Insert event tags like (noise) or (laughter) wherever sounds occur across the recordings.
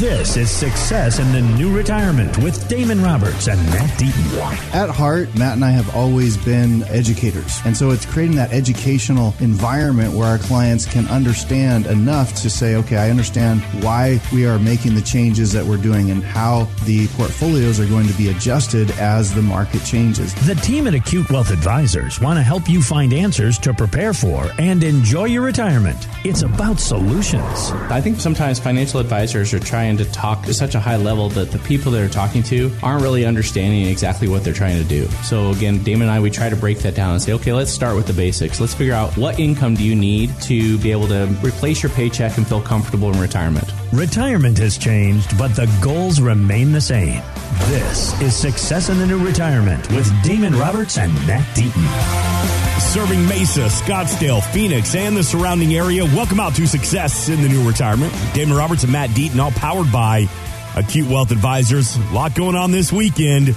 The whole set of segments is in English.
This is Success in the New Retirement with Damon Roberts and Matt Deaton. At heart, Matt and I have always been educators. And so it's creating that educational environment where our clients can understand enough to say, okay, I understand why we are making the changes that we're doing and how the portfolios are going to be adjusted as the market changes. The team at Acute Wealth Advisors want to help you find answers to prepare for and enjoy your retirement. It's about solutions. I think sometimes financial advisors are trying to talk to such a high level that the people they're talking to aren't really understanding exactly what they're trying to do. So again, Damon and I, we try to break that down and say, okay, let's start with the basics. Let's figure out what income do you need to be able to replace your paycheck and feel comfortable in retirement. Retirement has changed, but the goals remain the same. This is Success in the New Retirement with Damon Roberts and Matt Deaton. Serving Mesa, Scottsdale, Phoenix, and the surrounding area. Welcome out to Success in the New Retirement. Damon Roberts and Matt Deaton, all powered by Acute Wealth Advisors. A lot going on this weekend.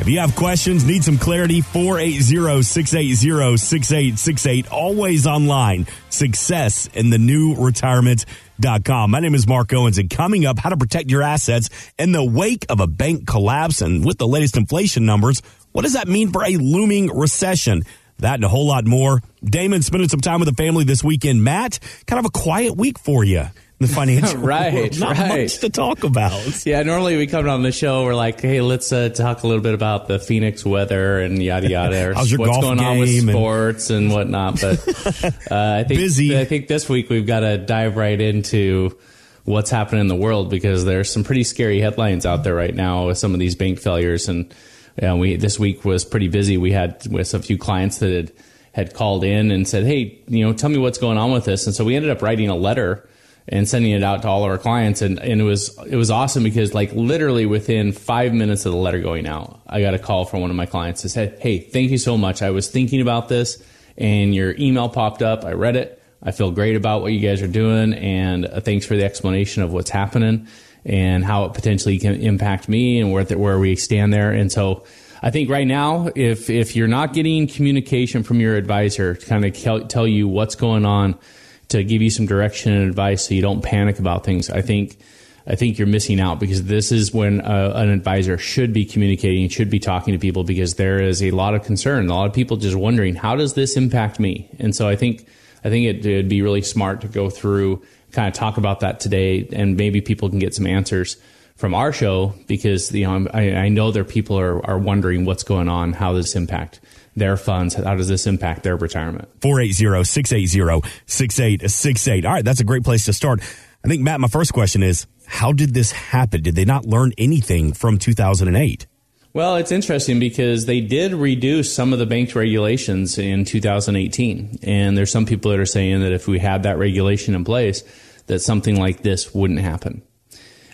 If you have questions, need some clarity, 480-680-6868. Always online. Success in the new retirement.com. My name is Mark Owens and coming up, how to protect your assets in the wake of a bank collapse and with the latest inflation numbers. What does that mean for a looming recession? That and a whole lot more. Damon spending some time with the family this weekend. Matt, kind of a quiet week for you in the financial (laughs) right, world. Not right. much to talk about. Yeah, normally we come on the show, we're like, hey, let's uh, talk a little bit about the Phoenix weather and yada yada. Or (laughs) How's your what's golf going on with game and- sports and, whatnot. But (laughs) uh, I think Busy. I think this week we've got to dive right into what's happening in the world because there's some pretty scary headlines out there right now with some of these bank failures. And yeah, we this week was pretty busy. We had with a few clients that had had called in and said, hey, you know, tell me what's going on with this. And so we ended up writing a letter and sending it out to all of our clients. And, and it was it was awesome because like literally within five minutes of the letter going out i got a call from one of my clients that said hey thank you so much. I was thinking about this and your email popped up. I read it. I feel great about what you guys are doing and uh, thanks for the explanation of what's happening and how it potentially can impact me and where, where we stand there and so I think right now, if if you're not getting communication from your advisor to kind of tell you what's going on, to give you some direction and advice so you don't panic about things. I think I think you're missing out because this is when uh, an advisor should be communicating, should be talking to people because there is a lot of concern, a lot of people just wondering how does this impact me. And so I think I think it, it'd be really smart to go through, kind of talk about that today, and maybe people can get some answers from our show because you know I, I know there people are, are wondering what's going on, how does this impact their funds, how does this impact their retirement? 480-680-6868. All right, that's a great place to start. I think Matt, my first question is, how did this happen? Did they not learn anything from 2008? Well, it's interesting because they did reduce some of the bank regulations in 2018. And there's some people that are saying that if we had that regulation in place, that something like this wouldn't happen.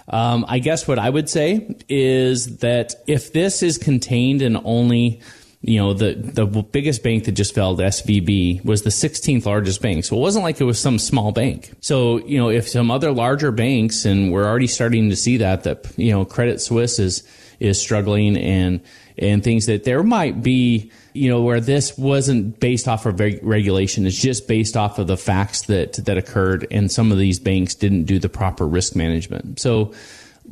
Um, I guess what I would say is that if this is contained in only you know the the biggest bank that just failed SVB was the 16th largest bank. So it wasn't like it was some small bank. So you know if some other larger banks and we're already starting to see that that you know Credit Suisse is is struggling and and things that there might be you know where this wasn't based off of reg- regulation. It's just based off of the facts that that occurred and some of these banks didn't do the proper risk management. So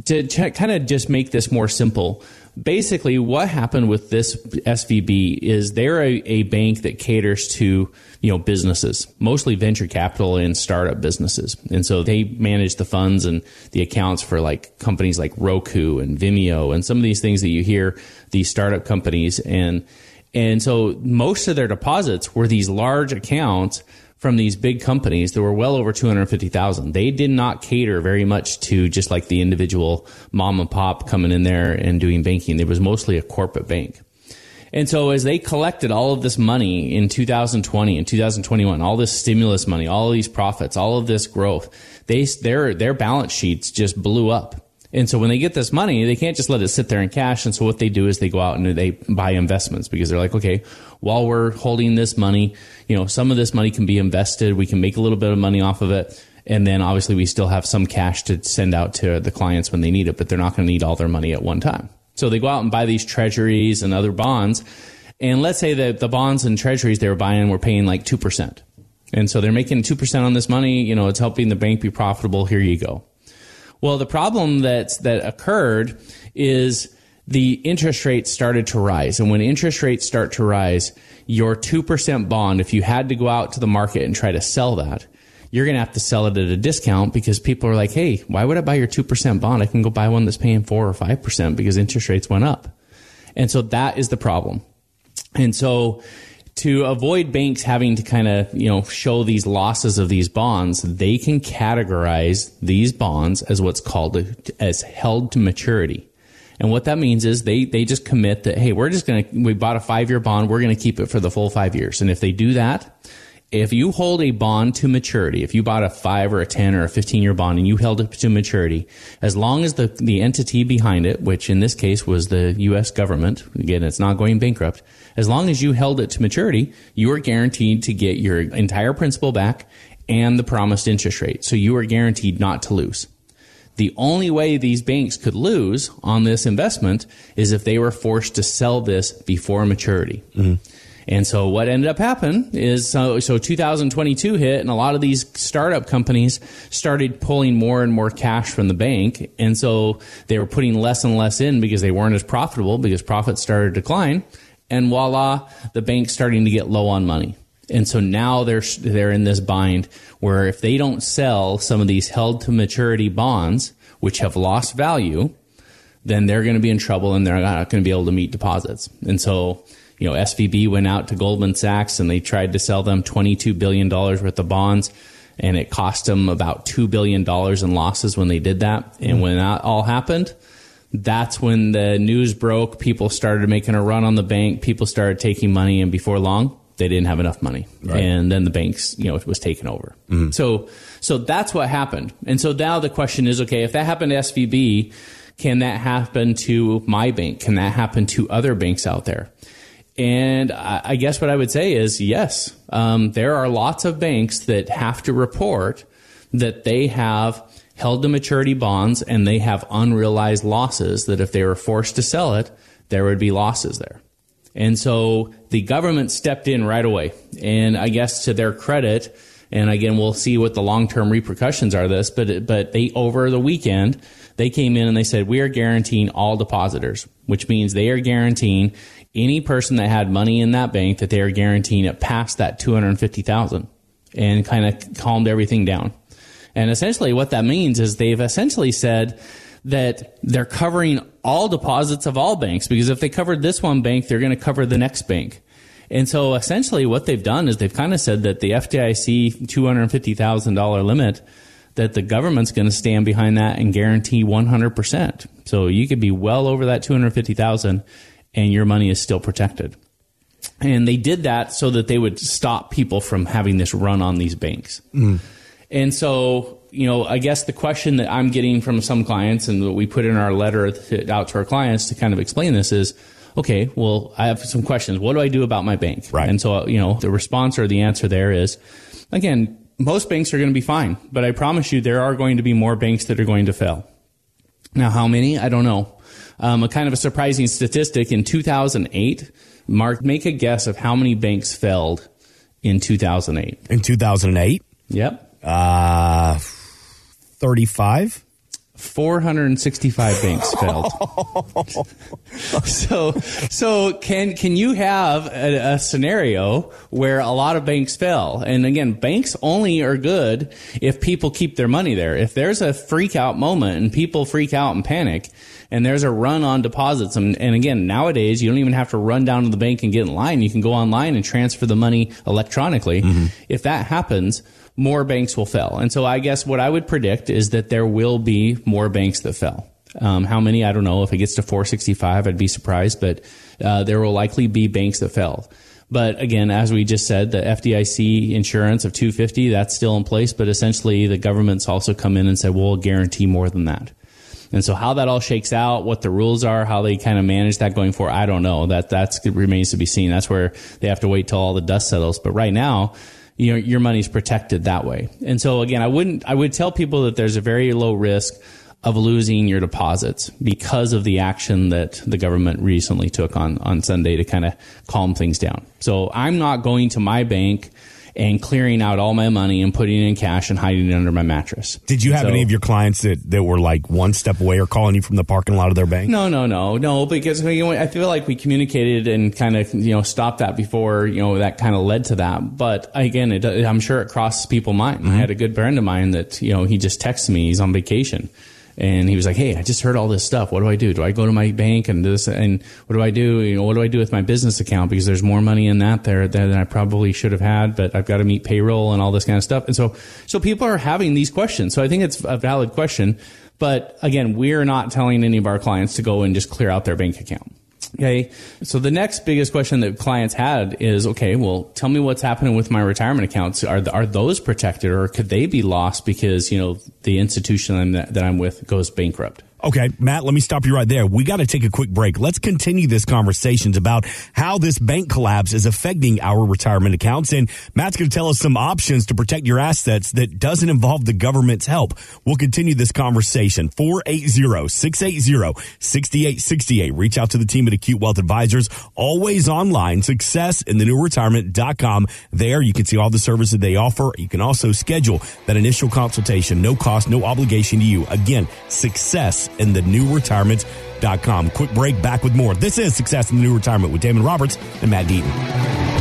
to ch- kind of just make this more simple basically what happened with this SVB is they're a, a, bank that caters to you know businesses, mostly venture capital and startup businesses, and so they manage the funds and the accounts for like companies like Roku and Vimeo and some of these things that you hear these startup companies. And and so most of their deposits were these large accounts from these big companies that were well over 250,000. They did not cater very much to just like the individual mom and pop coming in there and doing banking. It was mostly a corporate bank. And so as they collected all of this money in 2020 and 2021, all this stimulus money, all these profits, all of this growth, they, their, their balance sheets just blew up. And so when they get this money, they can't just let it sit there in cash. And so what they do is they go out and they buy investments because they're like, okay, while we're holding this money, you know, some of this money can be invested. We can make a little bit of money off of it. And then obviously we still have some cash to send out to the clients when they need it, but they're not going to need all their money at one time. So they go out and buy these treasuries and other bonds. And let's say that the bonds and treasuries they were buying were paying like 2%. And so they're making 2% on this money. You know, it's helping the bank be profitable. Here you go. Well, the problem that that occurred is the interest rates started to rise, and when interest rates start to rise, your two percent bond, if you had to go out to the market and try to sell that, you're going to have to sell it at a discount because people are like, "Hey, why would I buy your two percent bond? I can go buy one that's paying four or five percent because interest rates went up." And so that is the problem. And so to avoid banks having to kind of, you know, show these losses of these bonds, they can categorize these bonds as what's called a, as held to maturity. And what that means is they, they just commit that, hey, we're just going to, we bought a five year bond, we're going to keep it for the full five years. And if they do that, if you hold a bond to maturity, if you bought a five or a 10 or a 15 year bond and you held it to maturity, as long as the, the entity behind it, which in this case was the U.S. government, again, it's not going bankrupt, as long as you held it to maturity, you are guaranteed to get your entire principal back and the promised interest rate. So you are guaranteed not to lose. The only way these banks could lose on this investment is if they were forced to sell this before maturity. Mm-hmm. And so what ended up happening is so, so 2022 hit and a lot of these startup companies started pulling more and more cash from the bank. And so they were putting less and less in because they weren't as profitable because profits started to decline. And voila, the bank's starting to get low on money. And so now they're they're in this bind where if they don't sell some of these held to maturity bonds, which have lost value, then they're going to be in trouble and they're not going to be able to meet deposits. And so you know, SVB went out to Goldman Sachs and they tried to sell them $22 billion worth of bonds. And it cost them about $2 billion in losses when they did that. Mm-hmm. And when that all happened, that's when the news broke. People started making a run on the bank. People started taking money. And before long, they didn't have enough money. Right. And then the banks, you know, it was taken over. Mm-hmm. So, so that's what happened. And so now the question is, okay, if that happened to SVB, can that happen to my bank? Can that happen to other banks out there? And I guess what I would say is yes, um, there are lots of banks that have to report that they have held to maturity bonds and they have unrealized losses that if they were forced to sell it, there would be losses there. And so the government stepped in right away. And I guess to their credit, and again, we'll see what the long term repercussions are this, but, but they, over the weekend, they came in and they said, we are guaranteeing all depositors, which means they are guaranteeing any person that had money in that bank that they are guaranteeing it past that 250,000 and kind of calmed everything down. And essentially what that means is they've essentially said that they're covering all deposits of all banks because if they covered this one bank, they're going to cover the next bank. And so essentially what they've done is they've kind of said that the FDIC $250,000 limit that the government's going to stand behind that and guarantee 100%. So you could be well over that 250,000 and your money is still protected. And they did that so that they would stop people from having this run on these banks. Mm. And so, you know, I guess the question that I'm getting from some clients and what we put in our letter to, out to our clients to kind of explain this is, okay, well, I have some questions. What do I do about my bank? Right. And so, you know, the response or the answer there is, again, most banks are going to be fine, but I promise you there are going to be more banks that are going to fail. Now, how many? I don't know. Um, a kind of a surprising statistic in 2008, Mark, make a guess of how many banks failed in 2008. In 2008? Yep. Uh, 35? 465 banks failed. (laughs) so, so can can you have a, a, scenario where a lot of banks fail? And again, banks only are good if people keep their money there. If there's a freak out moment and people freak out and panic, and there's a run on deposits. And, and again, nowadays you don't even have to run down to the bank and get in line. You can go online and transfer the money electronically. Mm-hmm. If that happens, more banks will fail. And so I guess what I would predict is that there will be more banks that fail. Um, how many? I don't know. If it gets to 465, I'd be surprised, but uh, there will likely be banks that fail. But again, as we just said, the FDIC insurance of 250, that's still in place, but essentially the government's also come in and said, well, guarantee more than that. And so how that all shakes out, what the rules are, how they kind of manage that going forward, I don't know. That that's remains to be seen. That's where they have to wait till all the dust settles. But right now, you know, your money's protected that way. And so again, I wouldn't, I would tell people that there's a very low risk of losing your deposits because of the action that the government recently took on, on Sunday to kind of calm things down. So I'm not going to my bank and clearing out all my money and putting it in cash and hiding it under my mattress. Did you have So- any of your clients that, that were like one step away or calling you from the parking lot of their bank? No, no, no, no. Because you know, I feel like we communicated and kind of you know stopped that before you know that kind of led to that. But again, it, I'm sure it crosses people's mind. I mm-hmm. had a good friend of mine that you know he just texted me. He's on vacation. And he was like, "Hey, I just heard all this stuff. What do I do? Do I go to my bank and this? And what do I do? You know, what do I do with my business account? Because there's more money in that there than I probably should have had. But I've got to meet payroll and all this kind of stuff. And so, so people are having these questions. So I think it's a valid question. But again, we're not telling any of our clients to go and just clear out their bank account. Okay. So the next biggest question that clients had is, okay, well, tell me what's happening with my retirement accounts. Are, are those protected or could they be lost because, you know, the institution I'm, that I'm with goes bankrupt? Okay, Matt, let me stop you right there. We got to take a quick break. Let's continue this conversations about how this bank collapse is affecting our retirement accounts. And Matt's going to tell us some options to protect your assets that doesn't involve the government's help. We'll continue this conversation. 480-680-6868. Reach out to the team at Acute Wealth Advisors. Always online. Success in the new retirement.com. There you can see all the services that they offer. You can also schedule that initial consultation. No cost, no obligation to you. Again, success in the new retirement.com. Quick break, back with more. This is Success in the New Retirement with Damon Roberts and Matt Deaton.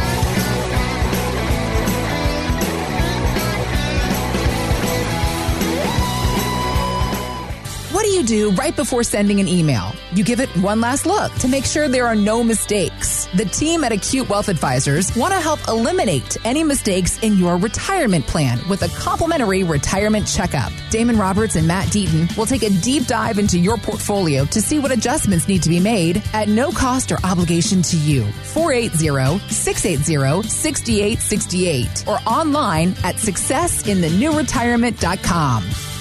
Do right before sending an email? You give it one last look to make sure there are no mistakes. The team at Acute Wealth Advisors want to help eliminate any mistakes in your retirement plan with a complimentary retirement checkup. Damon Roberts and Matt Deaton will take a deep dive into your portfolio to see what adjustments need to be made at no cost or obligation to you. 480-680-6868 or online at successinthenewretirement.com.